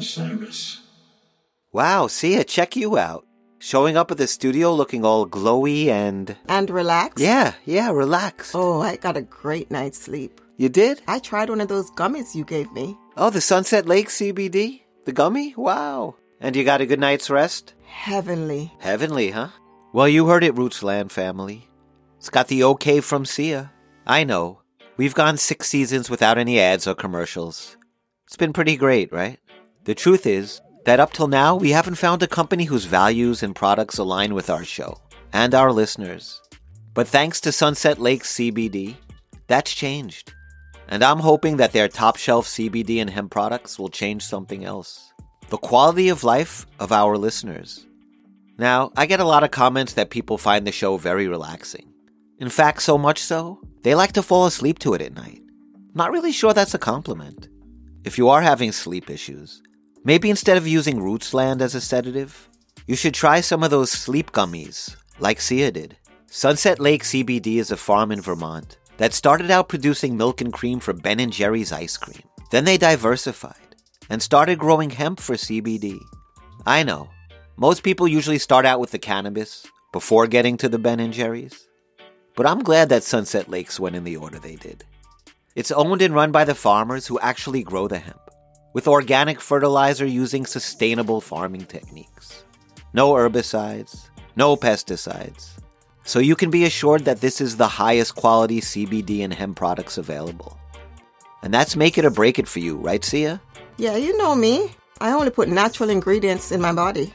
Osiris. Wow, Sia, check you out. Showing up at the studio looking all glowy and. And relaxed? Yeah, yeah, relax. Oh, I got a great night's sleep. You did? I tried one of those gummies you gave me. Oh, the Sunset Lake CBD? The gummy? Wow. And you got a good night's rest? Heavenly. Heavenly, huh? Well, you heard it, Rootsland family. It's got the okay from Sia. I know. We've gone six seasons without any ads or commercials. It's been pretty great, right? The truth is that up till now, we haven't found a company whose values and products align with our show and our listeners. But thanks to Sunset Lake CBD, that's changed. And I'm hoping that their top shelf CBD and hemp products will change something else the quality of life of our listeners. Now, I get a lot of comments that people find the show very relaxing. In fact, so much so, they like to fall asleep to it at night. Not really sure that's a compliment. If you are having sleep issues, maybe instead of using Rootsland as a sedative, you should try some of those sleep gummies, like Sia did. Sunset Lake CBD is a farm in Vermont that started out producing milk and cream for Ben and Jerry's ice cream. Then they diversified and started growing hemp for CBD. I know, most people usually start out with the cannabis before getting to the Ben and Jerry's. But I'm glad that Sunset Lakes went in the order they did. It's owned and run by the farmers who actually grow the hemp, with organic fertilizer using sustainable farming techniques. No herbicides, no pesticides. So you can be assured that this is the highest quality CBD and hemp products available. And that's make it or break it for you, right, Sia? Yeah, you know me. I only put natural ingredients in my body.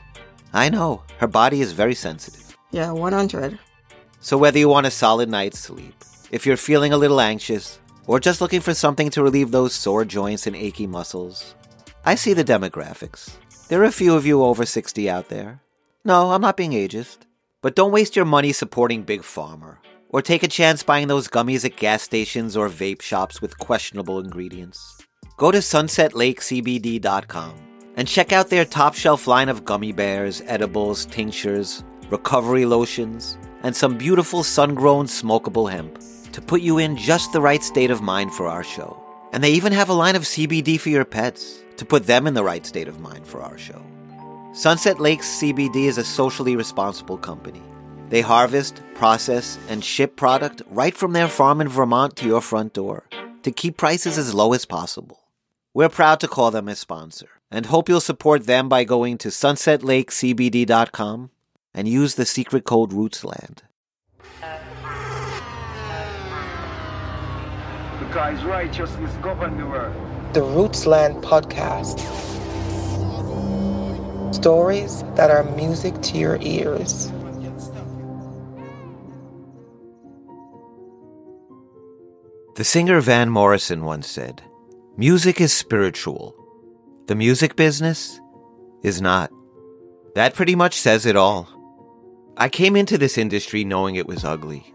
I know, her body is very sensitive. Yeah, 100. So whether you want a solid night's sleep, if you're feeling a little anxious, or just looking for something to relieve those sore joints and achy muscles, I see the demographics. There are a few of you over 60 out there. No, I'm not being ageist. But don't waste your money supporting Big Pharma, or take a chance buying those gummies at gas stations or vape shops with questionable ingredients. Go to sunsetlakecbd.com and check out their top shelf line of gummy bears, edibles, tinctures, recovery lotions, and some beautiful sun grown smokable hemp to put you in just the right state of mind for our show. And they even have a line of CBD for your pets to put them in the right state of mind for our show. Sunset Lakes CBD is a socially responsible company. They harvest, process, and ship product right from their farm in Vermont to your front door to keep prices as low as possible. We're proud to call them a sponsor and hope you'll support them by going to sunsetlakecbd.com and use the secret code ROOTSLAND. Uh, Because righteousness govern the world. The Rootsland Podcast. Stories that are music to your ears. The singer Van Morrison once said, Music is spiritual. The music business is not. That pretty much says it all. I came into this industry knowing it was ugly.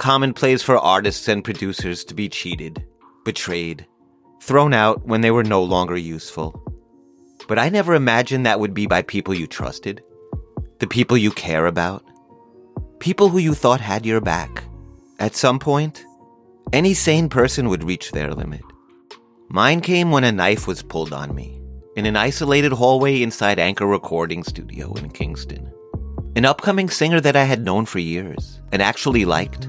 Commonplace for artists and producers to be cheated, betrayed, thrown out when they were no longer useful. But I never imagined that would be by people you trusted, the people you care about, people who you thought had your back. At some point, any sane person would reach their limit. Mine came when a knife was pulled on me in an isolated hallway inside Anchor Recording Studio in Kingston. An upcoming singer that I had known for years and actually liked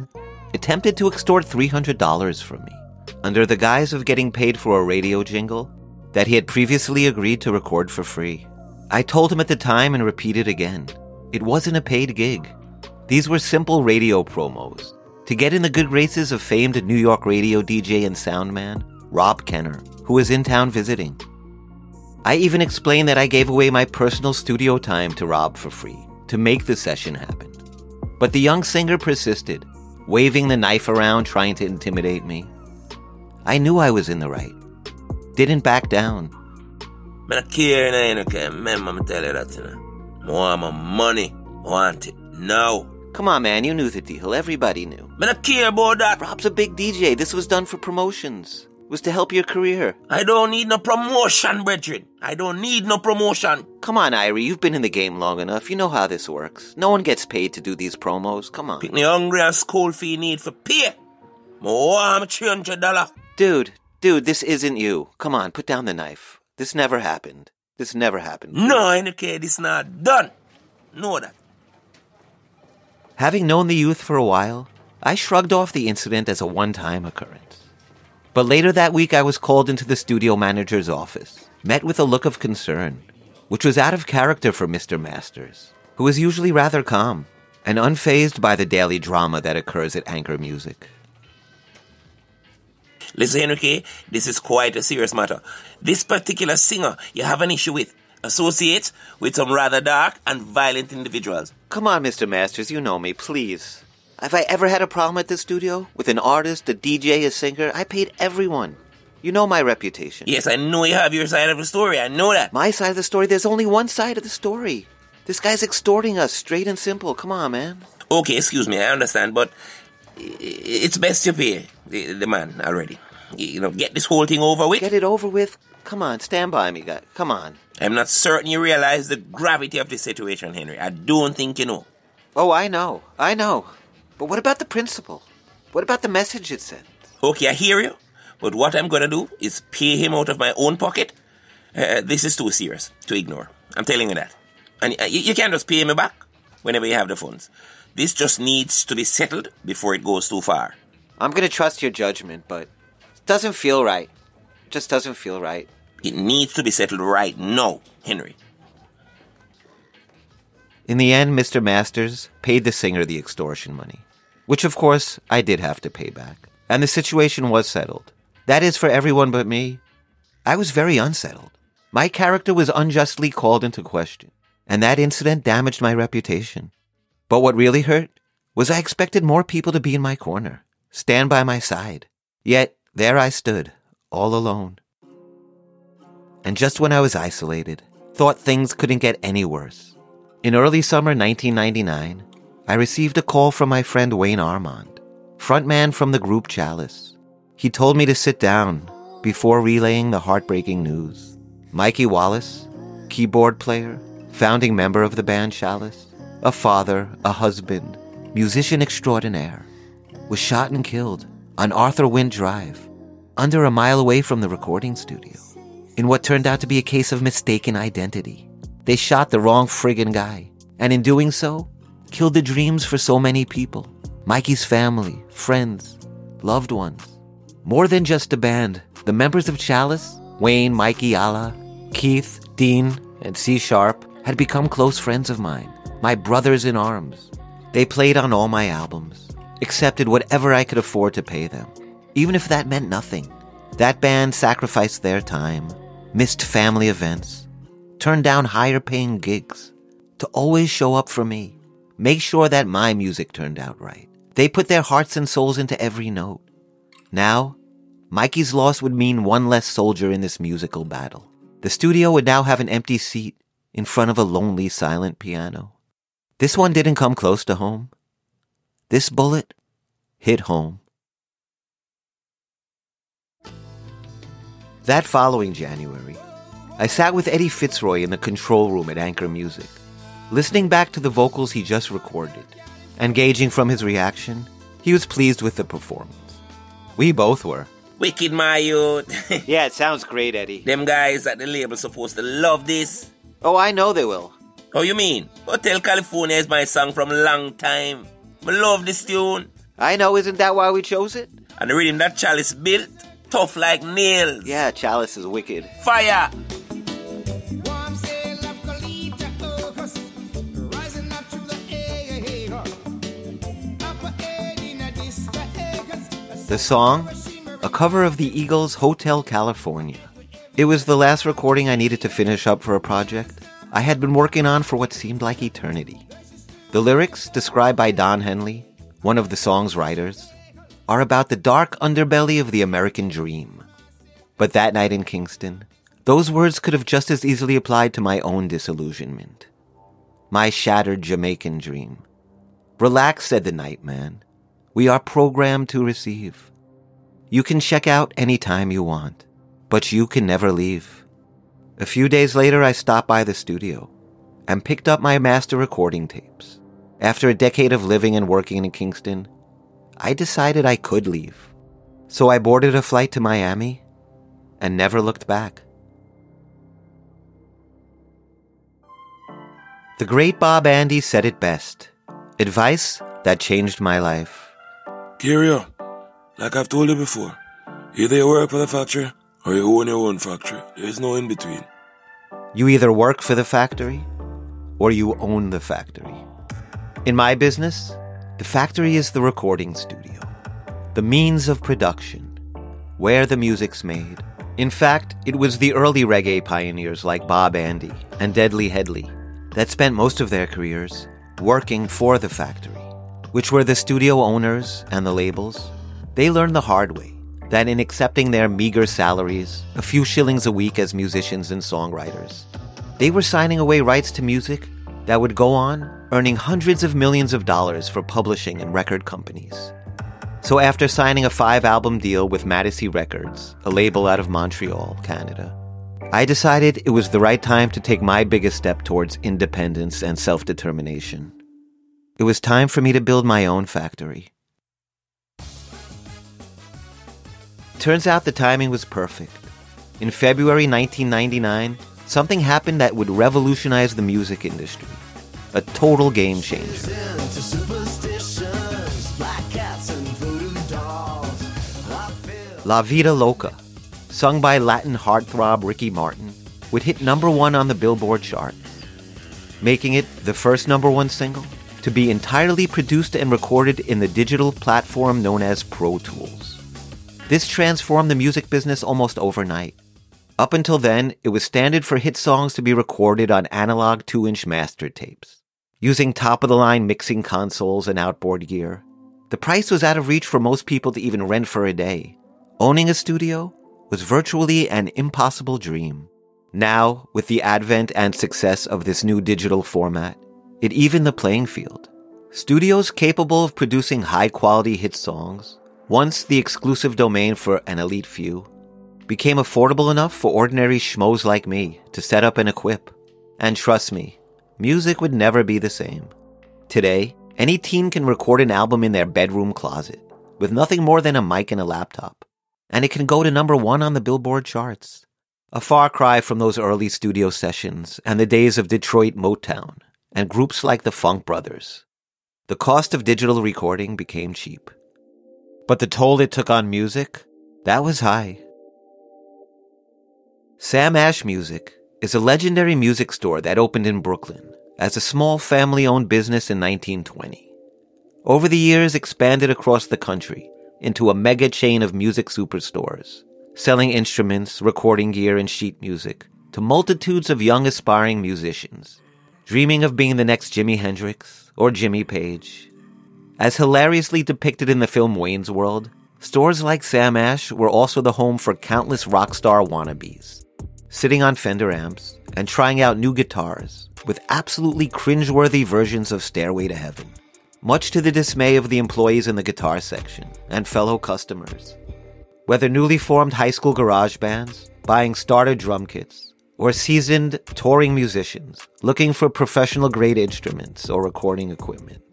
attempted to extort $300 from me under the guise of getting paid for a radio jingle that he had previously agreed to record for free. I told him at the time and repeated again it wasn't a paid gig. These were simple radio promos to get in the good graces of famed New York radio DJ and soundman Rob Kenner, who was in town visiting. I even explained that I gave away my personal studio time to Rob for free to make the session happen. But the young singer persisted, waving the knife around, trying to intimidate me. I knew I was in the right. Didn't back down. Man, I care and I ain't okay. Man, I'ma tell you that, you know. My money. Want it now. Come on, man, you knew the deal. Everybody knew. Man, I care about that. Rob's a big DJ. This was done for promotions. Was to help your career. I don't need no promotion, brethren. I don't need no promotion. Come on, Irie, you've been in the game long enough. You know how this works. No one gets paid to do these promos. Come on. Pick me hungry and school fee need for pay. More I'm $300. Dude, dude, this isn't you. Come on, put down the knife. This never happened. This never happened. No, NK, it's not done. Know that. Having known the youth for a while, I shrugged off the incident as a one time occurrence. But later that week, I was called into the studio manager's office, met with a look of concern, which was out of character for Mr. Masters, who is usually rather calm and unfazed by the daily drama that occurs at Anchor Music. Listen, Henry this is quite a serious matter. This particular singer you have an issue with associates with some rather dark and violent individuals. Come on, Mr. Masters, you know me, please. Have I ever had a problem at the studio? With an artist, a DJ, a singer? I paid everyone. You know my reputation. Yes, I know you have your side of the story. I know that. My side of the story, there's only one side of the story. This guy's extorting us, straight and simple. Come on, man. Okay, excuse me, I understand, but it's best you pay the, the man already. You know, get this whole thing over with. Get it over with? Come on, stand by me, guy. Come on. I'm not certain you realize the gravity of the situation, Henry. I don't think you know. Oh, I know. I know. But what about the principle? What about the message it sends? Okay, I hear you. But what I'm going to do is pay him out of my own pocket. Uh, this is too serious to ignore. I'm telling you that. And uh, you, you can't just pay me back whenever you have the funds. This just needs to be settled before it goes too far. I'm going to trust your judgment, but it doesn't feel right. It just doesn't feel right. It needs to be settled right now, Henry. In the end, Mr. Masters paid the singer the extortion money, which of course I did have to pay back, and the situation was settled. That is for everyone but me. I was very unsettled. My character was unjustly called into question, and that incident damaged my reputation. But what really hurt was I expected more people to be in my corner, stand by my side. Yet there I stood, all alone. And just when I was isolated, thought things couldn't get any worse. In early summer 1999, I received a call from my friend Wayne Armond, frontman from the group Chalice. He told me to sit down before relaying the heartbreaking news. Mikey Wallace, keyboard player, founding member of the band Chalice, a father, a husband, musician extraordinaire, was shot and killed on Arthur Wint Drive, under a mile away from the recording studio, in what turned out to be a case of mistaken identity. They shot the wrong friggin' guy, and in doing so, killed the dreams for so many people Mikey's family, friends, loved ones. More than just a band, the members of Chalice, Wayne, Mikey, Allah, Keith, Dean, and C Sharp had become close friends of mine, my brothers in arms. They played on all my albums, accepted whatever I could afford to pay them, even if that meant nothing. That band sacrificed their time, missed family events, turned down higher paying gigs to always show up for me, make sure that my music turned out right. They put their hearts and souls into every note. Now, Mikey's loss would mean one less soldier in this musical battle. The studio would now have an empty seat in front of a lonely, silent piano. This one didn't come close to home. This bullet hit home. That following January, I sat with Edi Fitzroy in the control room at Anchor Music, listening back to the vocals he just recorded, and gauging from his reaction, he was pleased with the performance. We both were. Wicked, my youth. Yeah, it sounds great, Edi. Them guys at the label supposed to love this. Oh, I know they will. How you mean? Hotel California is my song from long time. I love this tune. I know, isn't that why we chose it? And the rhythm that Chalice built, tough like nails. Yeah, Chalice is wicked. Fire! The song, a cover of the Eagles' Hotel California. It was the last recording I needed to finish up for a project I had been working on for what seemed like eternity. The lyrics, described by Don Henley, one of the song's writers, are about the dark underbelly of the American dream. But that night in Kingston, those words could have just as easily applied to my own disillusionment. My shattered Jamaican dream. Relax, said the night man. We are programmed to receive. You can check out anytime you want, but you can never leave. A few days later, I stopped by the studio and picked up my master recording tapes. After a decade of living and working in Kingston, I decided I could leave. So I boarded a flight to Miami and never looked back. The great Bob Andy said it best advice that changed my life. Curio, like I've told you before, either you work for the factory or you own your own factory. There's no in between. You either work for the factory or you own the factory. In my business, the factory is the recording studio, the means of production, where the music's made. In fact, it was the early reggae pioneers like Bob Andy and Deadly Headley that spent most of their careers working for the factory, which were the studio owners and the labels. They learned the hard way that in accepting their meager salaries, a few shillings a week as musicians and songwriters, they were signing away rights to music that would go on earning hundreds of millions of dollars for publishing and record companies. So after signing a five album deal with Madison Records, a label out of Montreal, Canada, I decided it was the right time to take my biggest step towards independence and self determination. It was time for me to build my own factory. Turns out the timing was perfect. In February 1999, something happened that would revolutionize the music industry. A total game changer. La Vida Loca, sung by Latin heartthrob Ricky Martin, would hit number one on the Billboard chart, making it the first number one single to be entirely produced and recorded in the digital platform known as Pro Tools. This transformed the music business almost overnight. Up until then, it was standard for hit songs to be recorded on analog 2 inch master tapes, using top of the line mixing consoles and outboard gear. The price was out of reach for most people to even rent for a day. Owning a studio was virtually an impossible dream. Now, with the advent and success of this new digital format, it evened the playing field. Studios capable of producing high quality hit songs, once the exclusive domain for an elite few, became affordable enough for ordinary schmoes like me to set up and equip. And trust me, music would never be the same. Today, any teen can record an album in their bedroom closet with nothing more than a mic and a laptop and it can go to number one on the Billboard charts. A far cry from those early studio sessions and the days of Detroit Motown and groups like the Funk Brothers. The cost of digital recording became cheap. But the toll it took on music, that was high. Sam Ash Music is a legendary music store that opened in Brooklyn as a small family owned business in 1920. Over the years, expanded across the country into a mega chain of music superstores, selling instruments, recording gear, and sheet music to multitudes of young aspiring musicians, dreaming of being the next Jimi Hendrix or Jimmy Page. As hilariously depicted in the film Wayne's World, stores like Sam Ash were also the home for countless rock star wannabes, sitting on Fender amps and trying out new guitars with absolutely cringeworthy versions of Stairway to Heaven much to the dismay of the employees in the guitar section and fellow customers. Whether newly formed high school garage bands, buying starter drum kits, or seasoned touring musicians looking for professional grade instruments or recording equipment,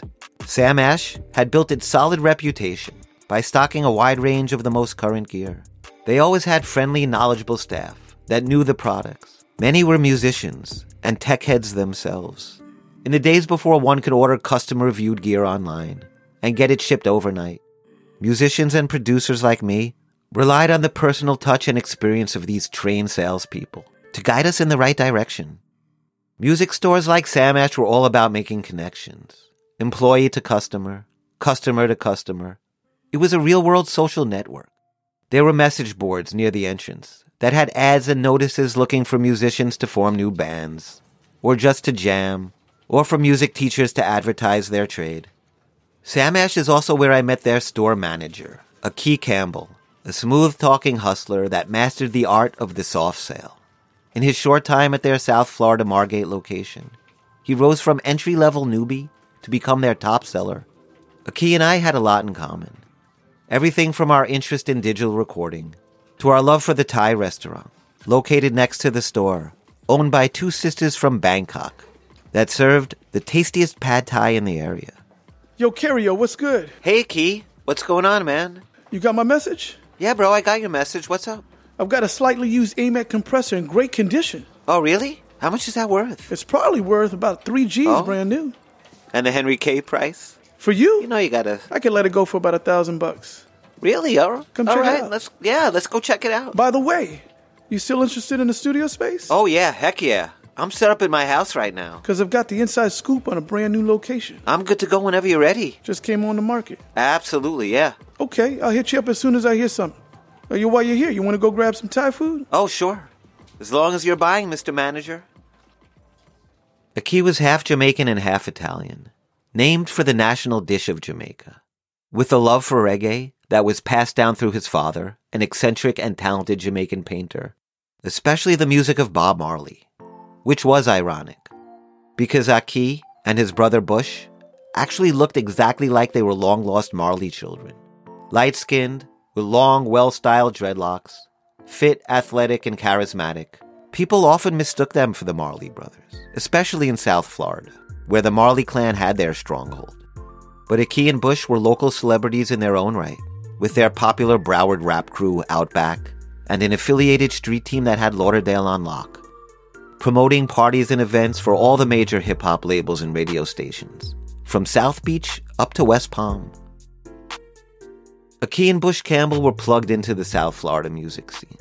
Sam Ash had built its solid reputation by stocking a wide range of the most current gear. They always had friendly, knowledgeable staff that knew the products. Many were musicians and tech heads themselves. In the days before one could order custom reviewed gear online and get it shipped overnight, musicians and producers like me relied on the personal touch and experience of these trained salespeople to guide us in the right direction. Music stores like Sam Ash were all about making connections, employee to customer, customer to customer. It was a real world social network. There were message boards near the entrance that had ads and notices looking for musicians to form new bands, or just to jam, or for music teachers to advertise their trade. Sam Ash is also where I met their store manager, Akee Campbell, a smooth talking hustler that mastered the art of the soft sale. In his short time at their South Florida Margate location, he rose from entry level newbie to become their top seller. Akee and I had a lot in common. Everything from our interest in digital recording to our love for the Thai restaurant, located next to the store, owned by two sisters from Bangkok that served the tastiest pad thai in the area. Yo, Curio, what's good? Hey, Key, what's going on, man? You got my message? Yeah, bro, I got your message. What's up? I've got a slightly used AMAC compressor in great condition. Oh, really? How much is that worth? It's probably worth about three G's Oh. brand new. And the Henry K price? For you, You know you gotta. I could let it go for about a thousand bucks. Really? All, Come all check it out. Let's yeah. Let's go check it out. By the way, you still interested in the studio space? Oh yeah, heck yeah. I'm set up in my house right now. Because I've got the inside scoop on a brand new location. I'm good to go whenever you're ready. Just came on the market. Absolutely, yeah. Okay, I'll hit you up as soon as I hear something. You while you're here, you want to go grab some Thai food? Oh sure. As long as you're buying, Mr. Manager. Akee was half Jamaican and half Italian, named for the national dish of Jamaica. With a love for reggae that was passed down through his father, an eccentric and talented Jamaican painter, especially the music of Bob Marley, which was ironic, because Akee and his brother Bush actually looked exactly like they were long lost Marley children. Light skinned, with long, well styled dreadlocks, fit, athletic, and charismatic. People often mistook them for the Marley brothers, especially in South Florida, where the Marley clan had their stronghold. But Akee and Bush were local celebrities in their own right, with their popular Broward rap crew Outback and an affiliated street team that had Lauderdale on lock, promoting parties and events for all the major hip hop labels and radio stations, from South Beach up to West Palm. Akee and Bush Campbell were plugged into the South Florida music scene.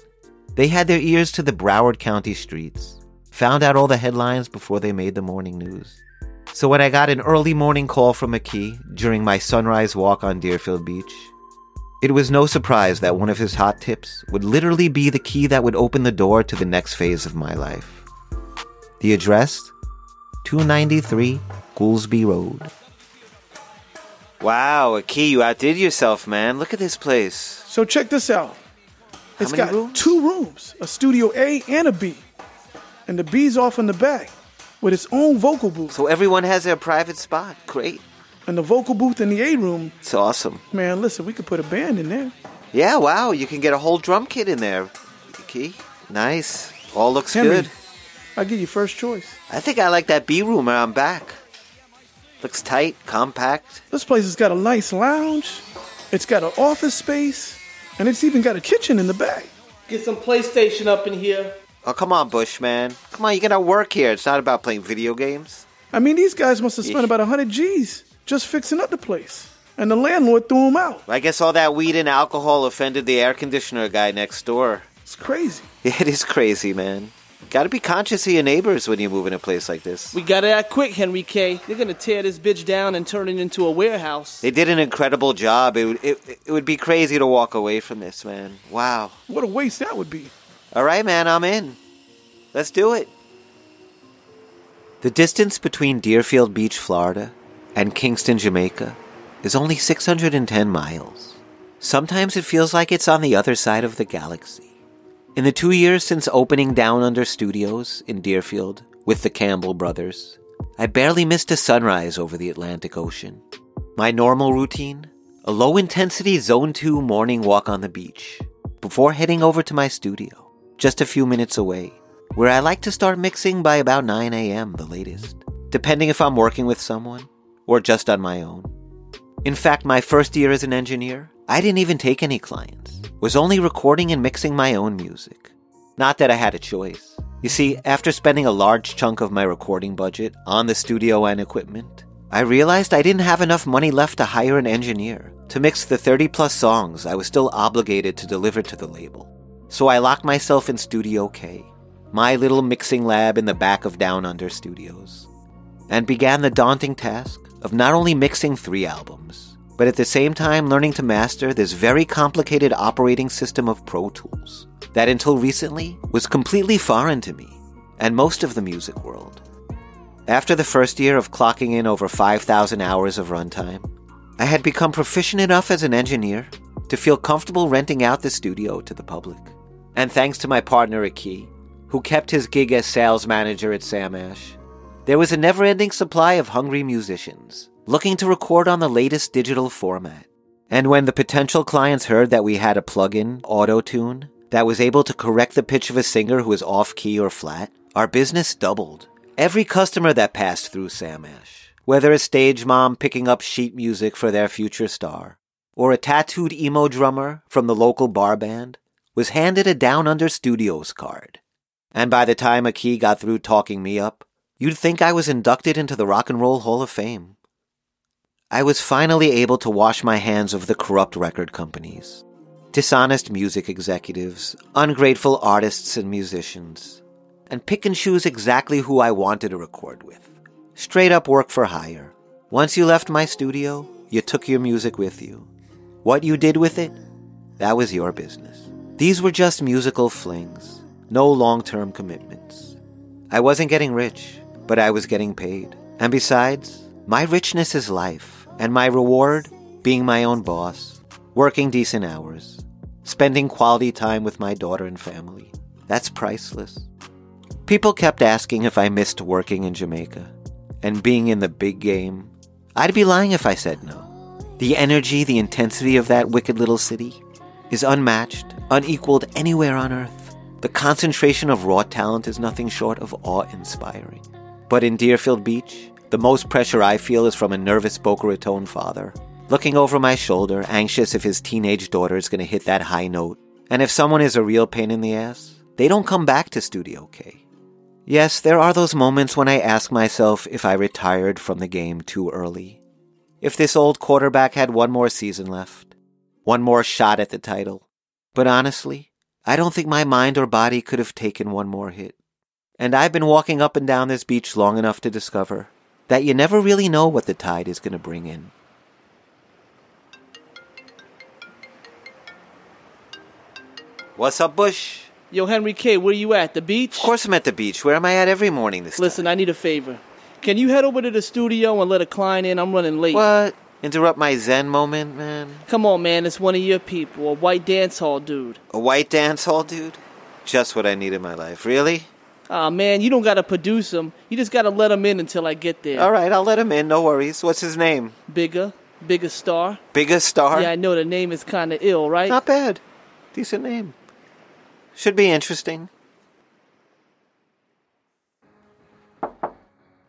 They had their ears to the Broward County streets, found out all the headlines before they made the morning news. So when I got an early morning call from Akee during my sunrise walk on Deerfield Beach, it was no surprise that one of his hot tips would literally be the key that would open the door to the next phase of my life. The address 293 Goolsby Road. Wow, Akee, you outdid yourself, man. Look at this place. So check this out. It's many got rooms? two rooms, a studio A and a B. And the B's off in the back with its own vocal booth. So everyone has their private spot. Great. And the vocal booth in the A room, It's awesome. man, listen, we could put a band in there. Yeah, wow, you can get a whole drum kit in there. Akee, nice. All looks Henry, good. I'll give you first choice. I think I like that B room around back. Looks tight, compact. This place has got a nice lounge, it's got an office space, and it's even got a kitchen in the back. Get some PlayStation up in here. Oh, come on, Bush, man. Come on, you gotta work here. It's not about playing video games. I mean, these guys must have spent Yeesh. about 100 G's just fixing up the place. And the landlord threw them out. I guess all that weed and alcohol offended the air conditioner guy next door. It's crazy. It is crazy, man. Gotta be conscious of your neighbors when you move in a place like this. We gotta act quick, Henry K. They're gonna tear this bitch down and turn it into a warehouse. They did an incredible job. It would, it, it would be crazy to walk away from this, man. Wow. What a waste that would be. All right, man, I'm in. Let's do it. The distance between Deerfield Beach, Florida, and Kingston, Jamaica, is only 610 miles. Sometimes it feels like it's on the other side of the galaxy. In the two years since opening Down Under Studios in Deerfield with the Campbell brothers, I barely missed a sunrise over the Atlantic Ocean. My normal routine? A low intensity Zone 2 morning walk on the beach before heading over to my studio, just a few minutes away, where I like to start mixing by about 9 a.m. the latest, depending if I'm working with someone or just on my own. In fact, my first year as an engineer, I didn't even take any clients, was only recording and mixing my own music. Not that I had a choice. You see, after spending a large chunk of my recording budget on the studio and equipment, I realized I didn't have enough money left to hire an engineer to mix the 30 plus songs I was still obligated to deliver to the label. So I locked myself in Studio K, my little mixing lab in the back of Down Under Studios, and began the daunting task of not only mixing three albums, but at the same time learning to master this very complicated operating system of Pro Tools that until recently was completely foreign to me and most of the music world. After the first year of clocking in over 5,000 hours of runtime, I had become proficient enough as an engineer to feel comfortable renting out the studio to the public. And thanks to my partner Akee, who kept his gig as sales manager at Sam Ash, there was a never ending supply of hungry musicians looking to record on the latest digital format. And when the potential clients heard that we had a plug-in, Auto Tune, that was able to correct the pitch of a singer who was off key or flat, our business doubled. Every customer that passed through Sam Ash, whether a stage mom picking up sheet music for their future star, or a tattooed emo drummer from the local bar band, was handed a Down Under Studios card. And by the time Akee got through talking me up, you'd think I was inducted into the Rock and Roll Hall of Fame. I was finally able to wash my hands of the corrupt record companies, dishonest music executives, ungrateful artists and musicians, and pick and choose exactly who I wanted to record with. Straight up work for hire. Once you left my studio, you took your music with you. What you did with it, that was your business. These were just musical flings, no long term commitments. I wasn't getting rich, but I was getting paid. And besides, my richness is life, and my reward being my own boss, working decent hours, spending quality time with my daughter and family. That's priceless. People kept asking if I missed working in Jamaica and being in the big game. I'd be lying if I said no. The energy, the intensity of that wicked little city is unmatched, unequaled anywhere on earth. The concentration of raw talent is nothing short of awe inspiring. But in Deerfield Beach, the most pressure I feel is from a nervous Boca Raton father, looking over my shoulder, anxious if his teenage daughter is going to hit that high note. And if someone is a real pain in the ass, they don't come back to Studio K. Yes, there are those moments when I ask myself if I retired from the game too early. If this old quarterback had one more season left, one more shot at the title. But honestly, I don't think my mind or body could have taken one more hit. And I've been walking up and down this beach long enough to discover that you never really know what the tide is going to bring in. What's up, Bush? Yo, Henry K, where you at? The beach? Of course I'm at the beach. Where am I at every morning this Listen, I need a favor. Can you head over to the studio and let a client in? I'm running late. What? Interrupt my zen moment, man? Come on, man. It's one of your people, a white dance hall dude. A white dance hall dude? Just what I need in my life. Really? Ah, man, you don't gotta produce him. You just gotta let him in until I get there. All right, I'll let him in. No worries. What's his name? Bigga, Bigga Staar. Bigga Staar? Yeah, I know the name is kind of ill, right? Not bad. Decent name. Should be interesting.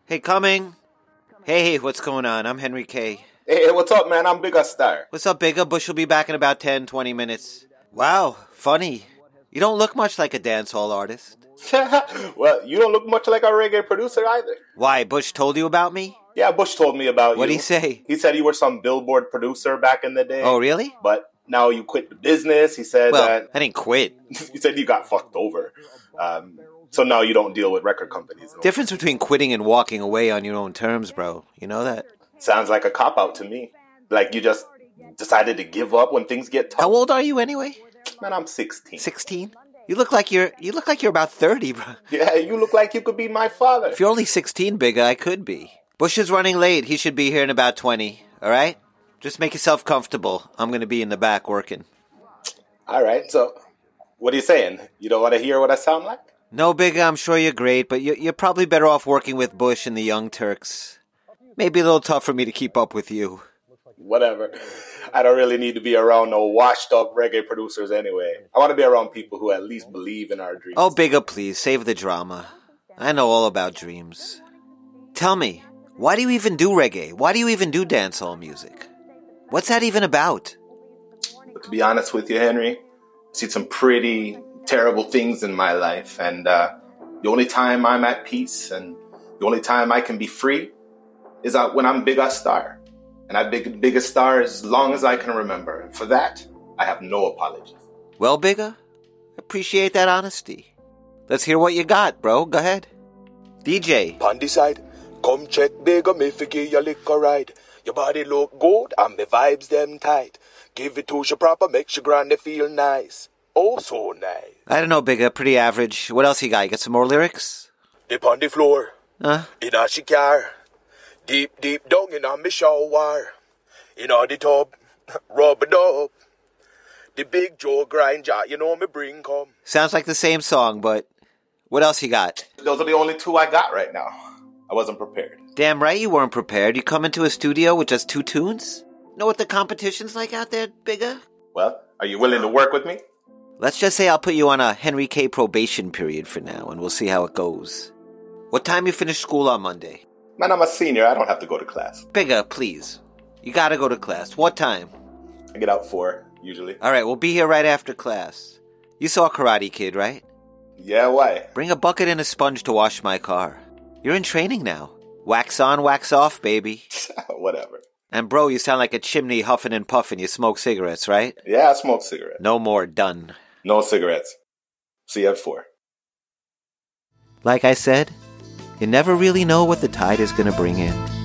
Hey, coming. Hey, what's going on? I'm Henry K. Hey, what's up, man? I'm Bigga Staar. What's up, Bigga? Bush will be back in about 10, 20 minutes. Wow, funny. You don't look much like a dance hall artist. well, you don't look much like a reggae producer either. Why, Bush told you about me? Yeah, Bush told me about you. What'd he say? He said you were some billboard producer back in the day. Oh, really? But now you quit the business. He said Well, that I didn't quit. he said you got fucked over. Um, so now you don't deal with record companies. anymore. Difference between quitting and walking away on your own terms, bro. You know that? Sounds like a cop out to me. Like you just decided to give up when things get tough. How old are you anyway? Man, I'm 16. 16? You look like you're you look like you're about 30, bro. Yeah, you look like you could be my father. If you're only 16, Bigga, I could be. Bush is running late. He should be here in about 20. All right? Just make yourself comfortable. I'm going to be in the back working. All right, so what are you saying? You don't want to hear what I sound like? No, Bigga, I'm sure you're great, but you- you're probably better off working with Bush and the Young Turks. Maybe a little tough for me to keep up with you. Whatever. I don't really need to be around no washed up reggae producers anyway. I want to be around people who at least believe in our dreams. Oh, Bigga, please, save the drama. I know all about dreams. Tell me, why do you even do reggae? Why do you even do dancehall music? What's that even about? But to be honest with you, Henry, I've seen some pretty terrible things in my life, and uh, the only time I'm at peace and the only time I can be free is uh, when I'm Big Star. And I've been Big Star as long as I can remember. And for that, I have no apologies. Well, Bigga, appreciate that honesty. Let's hear what you got, bro. Go ahead. DJ. On the side, come check bigger me fi give you liquor ride. Your body look good and me vibes them tight. Give it to you proper, makes your grand feel nice. Oh so nice. I don't know, Bigga. Pretty average. What else you got? You got some more lyrics? Dip on the floor, Huh? in a she car. Deep, deep down in a me shower. In a the tub, rub it up. The big Joe grind jar, you know me bring come. Sounds like the same song, but what else you got? Those are the only two I got right now. I wasn't prepared. Damn right you weren't prepared. You come into a studio with just two tunes? Know what the competition's like out there, Bigga? Well, are you willing to work with me? Let's just say I'll put you on a Henry K probation period for now, and we'll see how it goes. What time you finish school on Monday? Man, I'm a senior. I don't have to go to class. Bigga, please. You gotta go to class. What time? I get out four, usually. Alright, we'll be here right after class. You saw Karate Kid, right? Yeah, why? Bring a bucket and a sponge to wash my car. You're in training now. Wax on, wax off, baby. Whatever. And bro, you sound like a chimney huffing and puffing. You smoke cigarettes, right? Yeah, I smoke cigarettes. No more. Done. No cigarettes. See you at four. Like I said, you never really know what the tide is going to bring in.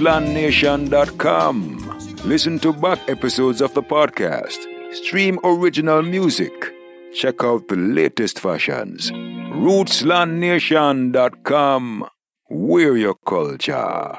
RootslandNation.com. Listen to back episodes of the podcast. Stream original music. Check out the latest fashions. RootslandNation.com. We're your culture.